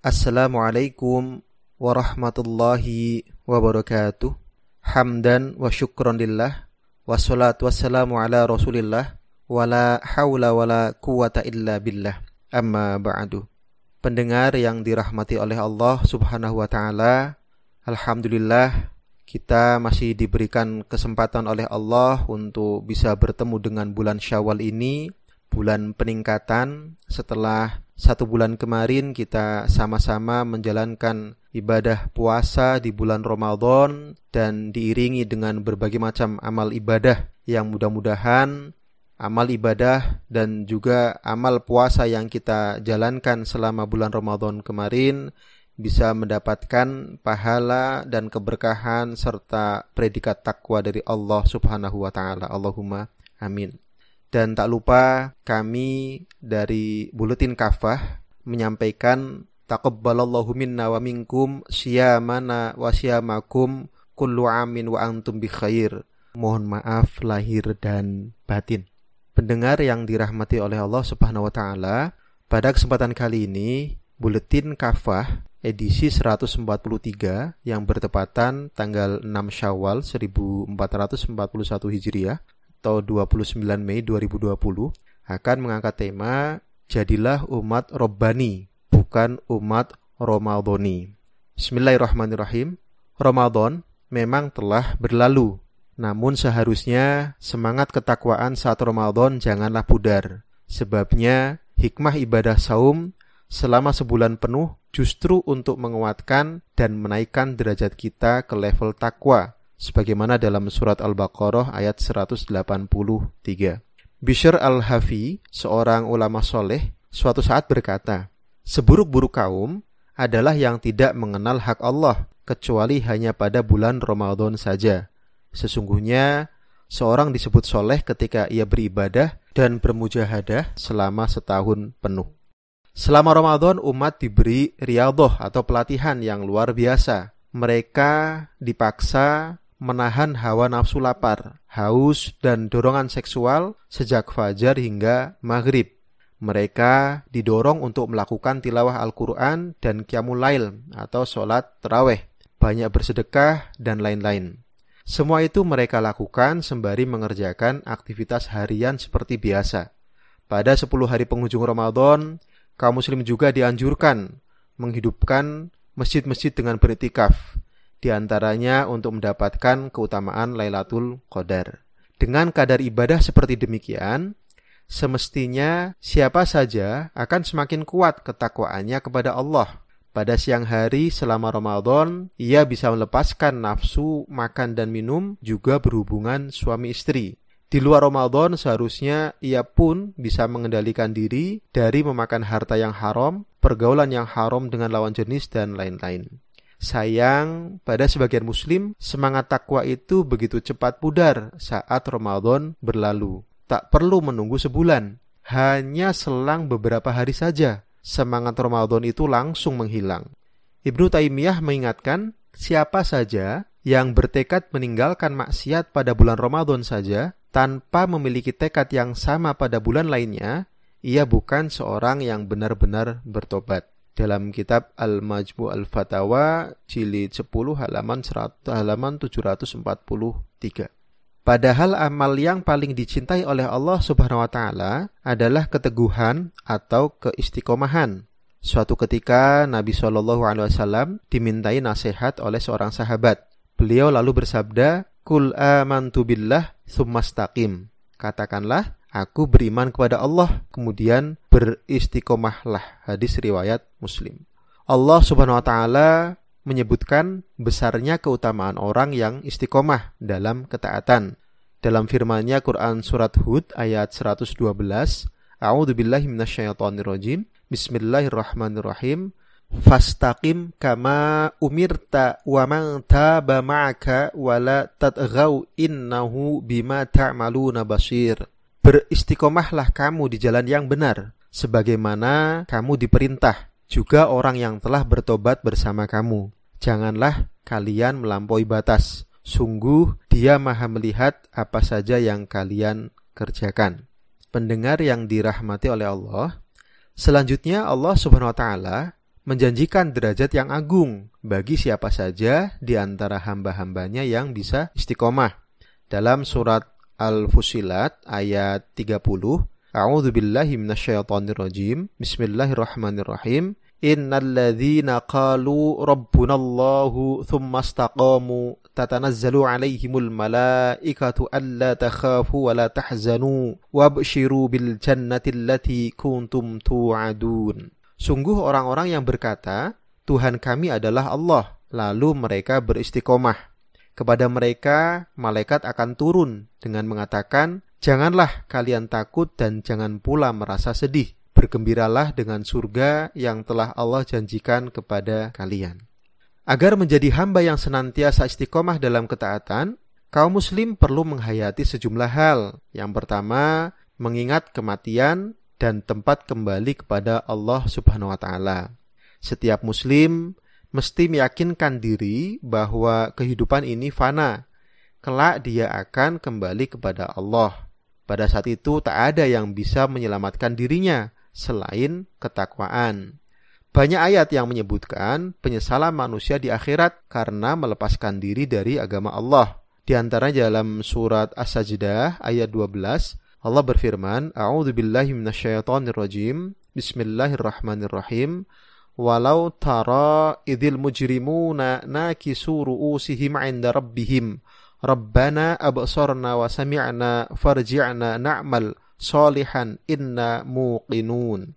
Assalamualaikum warahmatullahi wabarakatuh. Hamdan wa syukron lillah. Wassalatu wassalamu ala rasulillah. Wala hawla wala quwata illa billah. Amma ba'du. Pendengar yang dirahmati oleh Allah subhanahu wa ta'ala. Alhamdulillah kita masih diberikan kesempatan oleh Allah untuk bisa bertemu dengan bulan syawal ini. Bulan peningkatan setelah satu bulan kemarin kita sama-sama menjalankan ibadah puasa di bulan Ramadan dan diiringi dengan berbagai macam amal ibadah yang mudah-mudahan amal ibadah dan juga amal puasa yang kita jalankan selama bulan Ramadan kemarin bisa mendapatkan pahala dan keberkahan serta predikat takwa dari Allah Subhanahu wa taala. Allahumma amin. Dan tak lupa kami dari Buletin Kafah menyampaikan taqabbalallahu minna wa minkum siyamana wa siyamakum kullu amin wa antum bi khair. Mohon maaf lahir dan batin. Pendengar yang dirahmati oleh Allah Subhanahu wa taala, pada kesempatan kali ini Buletin Kafah edisi 143 yang bertepatan tanggal 6 Syawal 1441 Hijriah atau 29 Mei 2020 akan mengangkat tema Jadilah umat Robbani, bukan umat Romadoni. Bismillahirrahmanirrahim. Ramadan memang telah berlalu, namun seharusnya semangat ketakwaan saat Ramadan janganlah pudar. Sebabnya hikmah ibadah saum selama sebulan penuh justru untuk menguatkan dan menaikkan derajat kita ke level takwa sebagaimana dalam surat Al-Baqarah ayat 183. Bishr al-Hafi, seorang ulama soleh, suatu saat berkata, Seburuk-buruk kaum adalah yang tidak mengenal hak Allah, kecuali hanya pada bulan Ramadan saja. Sesungguhnya, seorang disebut soleh ketika ia beribadah dan bermujahadah selama setahun penuh. Selama Ramadan, umat diberi riadoh atau pelatihan yang luar biasa. Mereka dipaksa menahan hawa nafsu lapar, haus, dan dorongan seksual sejak fajar hingga maghrib. Mereka didorong untuk melakukan tilawah Al-Quran dan qiyamul lail atau sholat terawih, banyak bersedekah, dan lain-lain. Semua itu mereka lakukan sembari mengerjakan aktivitas harian seperti biasa. Pada 10 hari penghujung Ramadan, kaum muslim juga dianjurkan menghidupkan masjid-masjid dengan beriktikaf di antaranya untuk mendapatkan keutamaan Lailatul Qadar. Dengan kadar ibadah seperti demikian, semestinya siapa saja akan semakin kuat ketakwaannya kepada Allah. Pada siang hari selama Ramadan, ia bisa melepaskan nafsu makan dan minum juga berhubungan suami istri. Di luar Ramadan seharusnya ia pun bisa mengendalikan diri dari memakan harta yang haram, pergaulan yang haram dengan lawan jenis dan lain-lain. Sayang, pada sebagian muslim, semangat takwa itu begitu cepat pudar saat Ramadan berlalu. Tak perlu menunggu sebulan, hanya selang beberapa hari saja, semangat Ramadan itu langsung menghilang. Ibnu Taimiyah mengingatkan, siapa saja yang bertekad meninggalkan maksiat pada bulan Ramadan saja, tanpa memiliki tekad yang sama pada bulan lainnya, ia bukan seorang yang benar-benar bertobat dalam kitab Al-Majmu' Al-Fatawa jilid 10 halaman 100, halaman 743. Padahal amal yang paling dicintai oleh Allah Subhanahu wa taala adalah keteguhan atau keistiqomahan. Suatu ketika Nabi Shallallahu alaihi wasallam dimintai nasihat oleh seorang sahabat. Beliau lalu bersabda, "Kul amantu billah tsumastaqim." Katakanlah, Aku beriman kepada Allah, kemudian beristiqomahlah. Hadis riwayat Muslim. Allah Subhanahu wa taala menyebutkan besarnya keutamaan orang yang istiqomah dalam ketaatan. Dalam firman-Nya Quran surat Hud ayat 112, A'udzu billahi minasyaitonir rajim. Bismillahirrahmanirrahim. Fastaqim kama umirta wa man taba ma'aka wa la tatghaw innahu bima ta'maluna basir. Beristiqomahlah kamu di jalan yang benar, sebagaimana kamu diperintah, juga orang yang telah bertobat bersama kamu. Janganlah kalian melampaui batas. Sungguh dia maha melihat apa saja yang kalian kerjakan. Pendengar yang dirahmati oleh Allah, selanjutnya Allah Subhanahu wa taala menjanjikan derajat yang agung bagi siapa saja di antara hamba-hambanya yang bisa istiqomah. Dalam surat Al-Fusilat ayat 30, A'udzu billahi minasyaitonir rajim. Bismillahirrahmanirrahim. Innalladzina qalu rabbunallahu thumma istaqamu tatanazzalu alaihimul malaikatu alla takhafu wa la tahzanu wabshiru bil jannati allati kuntum tu'adun. Sungguh orang-orang yang berkata, Tuhan kami adalah Allah, lalu mereka beristiqomah. Kepada mereka malaikat akan turun dengan mengatakan, "Janganlah kalian takut dan jangan pula merasa sedih." bergembiralah dengan surga yang telah Allah janjikan kepada kalian. Agar menjadi hamba yang senantiasa istiqomah dalam ketaatan, kaum muslim perlu menghayati sejumlah hal. Yang pertama, mengingat kematian dan tempat kembali kepada Allah Subhanahu wa taala. Setiap muslim mesti meyakinkan diri bahwa kehidupan ini fana. Kelak dia akan kembali kepada Allah. Pada saat itu tak ada yang bisa menyelamatkan dirinya selain ketakwaan. Banyak ayat yang menyebutkan penyesalan manusia di akhirat karena melepaskan diri dari agama Allah. Di antara dalam surat As-Sajdah ayat 12, Allah berfirman, A'udzu. Bismillahirrahmanirrahim. Walau tara idil mujrimuna nakisu ru'usihim 'inda rabbihim. Rabbana absarna wa sami'na farji'na na'mal solihan inna muqinun.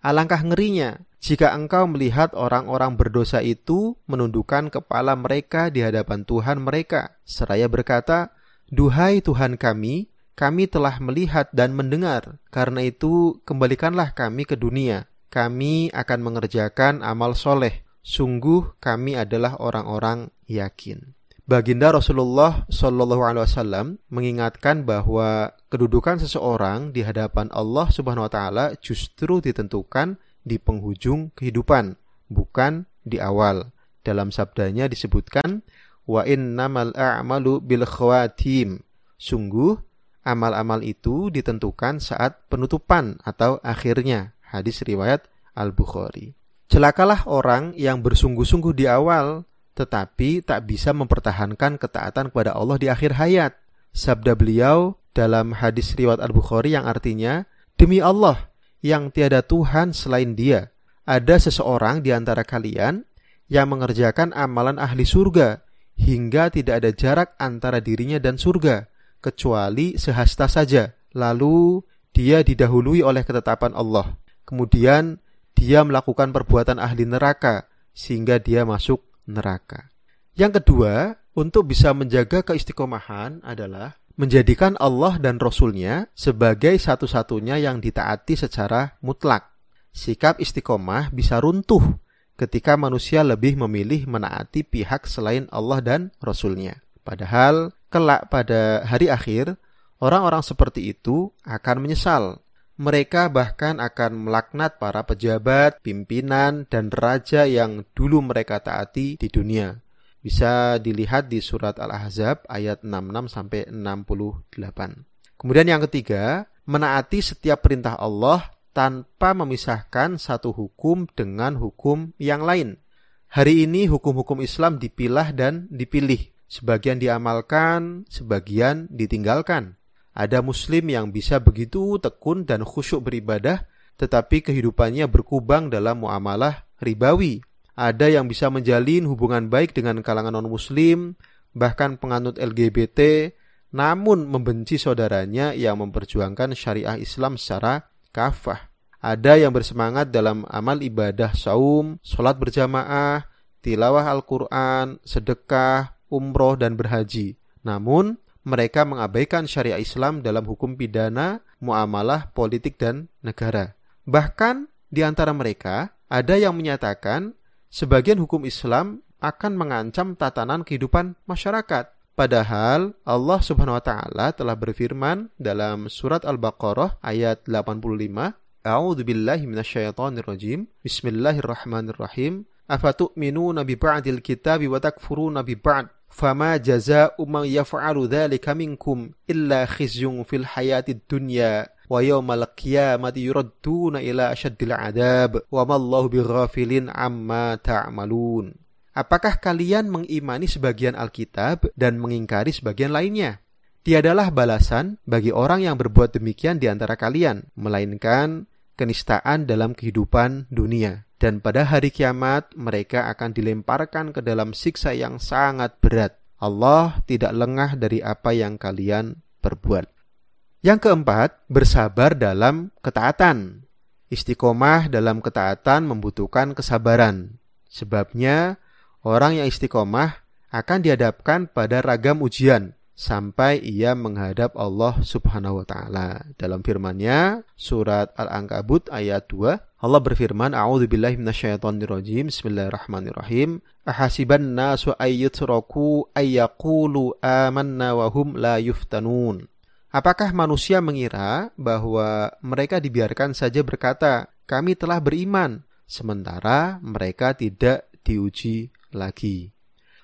Alangkah ngerinya jika engkau melihat orang-orang berdosa itu menundukkan kepala mereka di hadapan Tuhan mereka, seraya berkata, Duhai Tuhan kami, kami telah melihat dan mendengar, karena itu kembalikanlah kami ke dunia. Kami akan mengerjakan amal soleh. Sungguh kami adalah orang-orang yakin. Baginda Rasulullah Shallallahu Alaihi Wasallam mengingatkan bahwa kedudukan seseorang di hadapan Allah Subhanahu Wa Taala justru ditentukan di penghujung kehidupan, bukan di awal. Dalam sabdanya disebutkan, wa innamal a'malu bil khawatim. Sungguh amal-amal itu ditentukan saat penutupan atau akhirnya. Hadis riwayat Al-Bukhari. Celakalah orang yang bersungguh-sungguh di awal tetapi tak bisa mempertahankan ketaatan kepada Allah di akhir hayat. Sabda beliau dalam hadis riwayat Al-Bukhari yang artinya, Demi Allah, yang tiada Tuhan selain dia, ada seseorang di antara kalian yang mengerjakan amalan ahli surga, hingga tidak ada jarak antara dirinya dan surga, kecuali sehasta saja. Lalu dia didahului oleh ketetapan Allah. Kemudian dia melakukan perbuatan ahli neraka, sehingga dia masuk neraka. Yang kedua, untuk bisa menjaga keistiqomahan adalah menjadikan Allah dan Rasulnya sebagai satu-satunya yang ditaati secara mutlak. Sikap istiqomah bisa runtuh ketika manusia lebih memilih menaati pihak selain Allah dan Rasulnya. Padahal kelak pada hari akhir, orang-orang seperti itu akan menyesal mereka bahkan akan melaknat para pejabat, pimpinan, dan raja yang dulu mereka taati di dunia. Bisa dilihat di surat Al-Ahzab ayat 66 sampai 68. Kemudian yang ketiga, menaati setiap perintah Allah tanpa memisahkan satu hukum dengan hukum yang lain. Hari ini hukum-hukum Islam dipilah dan dipilih. Sebagian diamalkan, sebagian ditinggalkan. Ada muslim yang bisa begitu tekun dan khusyuk beribadah, tetapi kehidupannya berkubang dalam muamalah ribawi. Ada yang bisa menjalin hubungan baik dengan kalangan non-muslim, bahkan penganut LGBT, namun membenci saudaranya yang memperjuangkan syariah Islam secara kafah. Ada yang bersemangat dalam amal ibadah saum, sholat berjamaah, tilawah Al-Quran, sedekah, umroh, dan berhaji. Namun, mereka mengabaikan syariat Islam dalam hukum pidana, muamalah, politik, dan negara. Bahkan di antara mereka ada yang menyatakan sebagian hukum Islam akan mengancam tatanan kehidupan masyarakat. Padahal Allah Subhanahu wa taala telah berfirman dalam surat Al-Baqarah ayat 85, A'udzu billahi minasyaitonir rajim. Bismillahirrahmanirrahim. Afatu'minuna bi ba'dil kitabi wa takfuruna bi ba'd fama jaza'u man yaf'alu dzalika minkum illa khizyun fil hayatid dunya wa yaumal qiyamati yuradduna ila asyaddil adab wa mallahu bighafilin amma ta'malun. Apakah kalian mengimani sebagian Alkitab dan mengingkari sebagian lainnya? Tiadalah balasan bagi orang yang berbuat demikian di antara kalian, melainkan kenistaan dalam kehidupan dunia. Dan pada hari kiamat mereka akan dilemparkan ke dalam siksa yang sangat berat. Allah tidak lengah dari apa yang kalian perbuat. Yang keempat, bersabar dalam ketaatan. Istiqomah dalam ketaatan membutuhkan kesabaran. Sebabnya, orang yang istiqomah akan dihadapkan pada ragam ujian sampai ia menghadap Allah Subhanahu wa taala. Dalam firman-Nya surat Al-Ankabut ayat 2, Allah berfirman, "A'udzubillahi minasyaitonirrajim. Bismillahirrahmanirrahim. Ahasiban nasu ayyutraku ayyaqulu amanna wa hum la yuftanun." Apakah manusia mengira bahwa mereka dibiarkan saja berkata, "Kami telah beriman," sementara mereka tidak diuji lagi?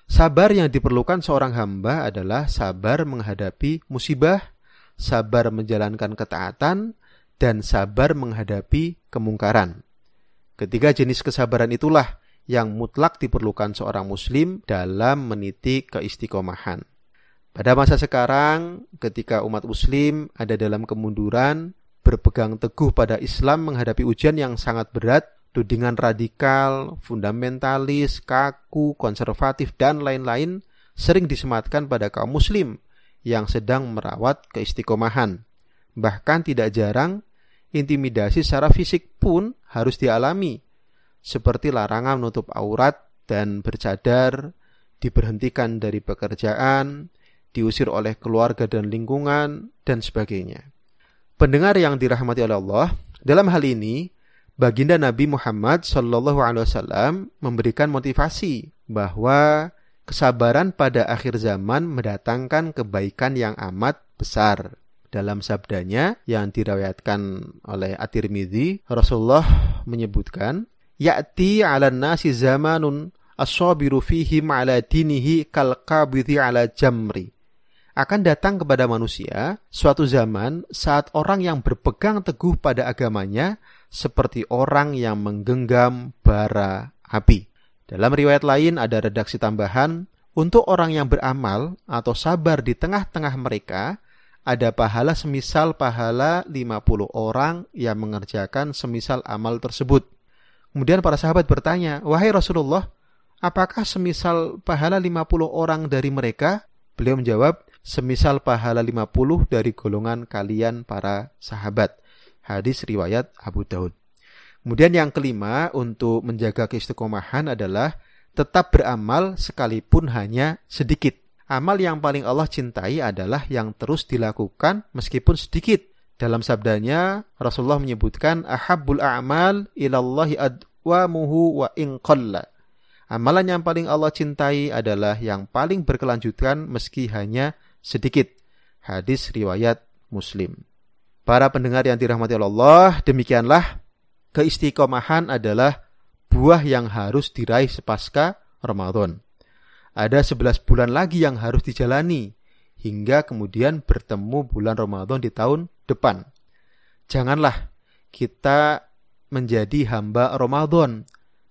Sabar yang diperlukan seorang hamba adalah sabar menghadapi musibah, sabar menjalankan ketaatan, dan sabar menghadapi kemungkaran. Ketiga jenis kesabaran itulah yang mutlak diperlukan seorang muslim dalam meniti keistiqomahan. Pada masa sekarang, ketika umat muslim ada dalam kemunduran, berpegang teguh pada Islam menghadapi ujian yang sangat berat, tudingan radikal, fundamentalis, kaku, konservatif, dan lain-lain sering disematkan pada kaum muslim yang sedang merawat keistiqomahan. Bahkan tidak jarang, intimidasi secara fisik pun harus dialami, seperti larangan menutup aurat dan bercadar, diberhentikan dari pekerjaan, diusir oleh keluarga dan lingkungan, dan sebagainya. Pendengar yang dirahmati oleh Allah, dalam hal ini baginda Nabi Muhammad Shallallahu Alaihi Wasallam memberikan motivasi bahwa kesabaran pada akhir zaman mendatangkan kebaikan yang amat besar. Dalam sabdanya yang dirawatkan oleh At-Tirmidzi, Rasulullah menyebutkan, "Ya'ti 'ala nasi zamanun as-sabiru 'ala dinihi kal ala jamri." akan datang kepada manusia suatu zaman saat orang yang berpegang teguh pada agamanya seperti orang yang menggenggam bara api. Dalam riwayat lain ada redaksi tambahan, untuk orang yang beramal atau sabar di tengah-tengah mereka, ada pahala semisal pahala 50 orang yang mengerjakan semisal amal tersebut. Kemudian para sahabat bertanya, Wahai Rasulullah, apakah semisal pahala 50 orang dari mereka? Beliau menjawab, semisal pahala 50 dari golongan kalian para sahabat. Hadis riwayat Abu Daud. Kemudian yang kelima untuk menjaga keistiqomahan adalah tetap beramal sekalipun hanya sedikit. Amal yang paling Allah cintai adalah yang terus dilakukan meskipun sedikit. Dalam sabdanya Rasulullah menyebutkan ahabbul a'mal ilallahi adwamuhu wa in qalla. Amalan yang paling Allah cintai adalah yang paling berkelanjutan meski hanya sedikit. Hadis riwayat Muslim. Para pendengar yang dirahmati Allah, demikianlah keistiqomahan adalah buah yang harus diraih sepasca Ramadan. Ada 11 bulan lagi yang harus dijalani hingga kemudian bertemu bulan Ramadan di tahun depan. Janganlah kita menjadi hamba Ramadan,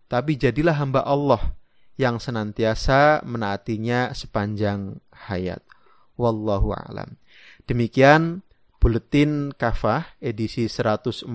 tapi jadilah hamba Allah yang senantiasa menaatinya sepanjang hayat. Wallahu a'lam. Demikian Buletin Kafah edisi 143.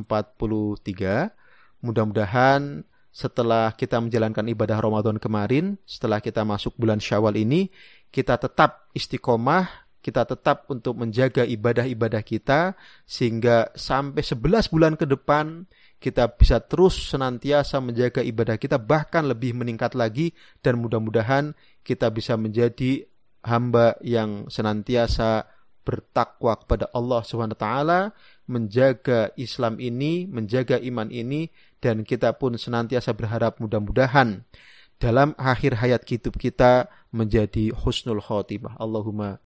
Mudah-mudahan setelah kita menjalankan ibadah Ramadan kemarin, setelah kita masuk bulan Syawal ini, kita tetap istiqomah, kita tetap untuk menjaga ibadah-ibadah kita sehingga sampai 11 bulan ke depan kita bisa terus senantiasa menjaga ibadah kita bahkan lebih meningkat lagi dan mudah-mudahan kita bisa menjadi hamba yang senantiasa bertakwa kepada Allah taala, menjaga Islam ini, menjaga iman ini dan kita pun senantiasa berharap mudah-mudahan dalam akhir hayat hidup kita menjadi husnul khotimah. Allahumma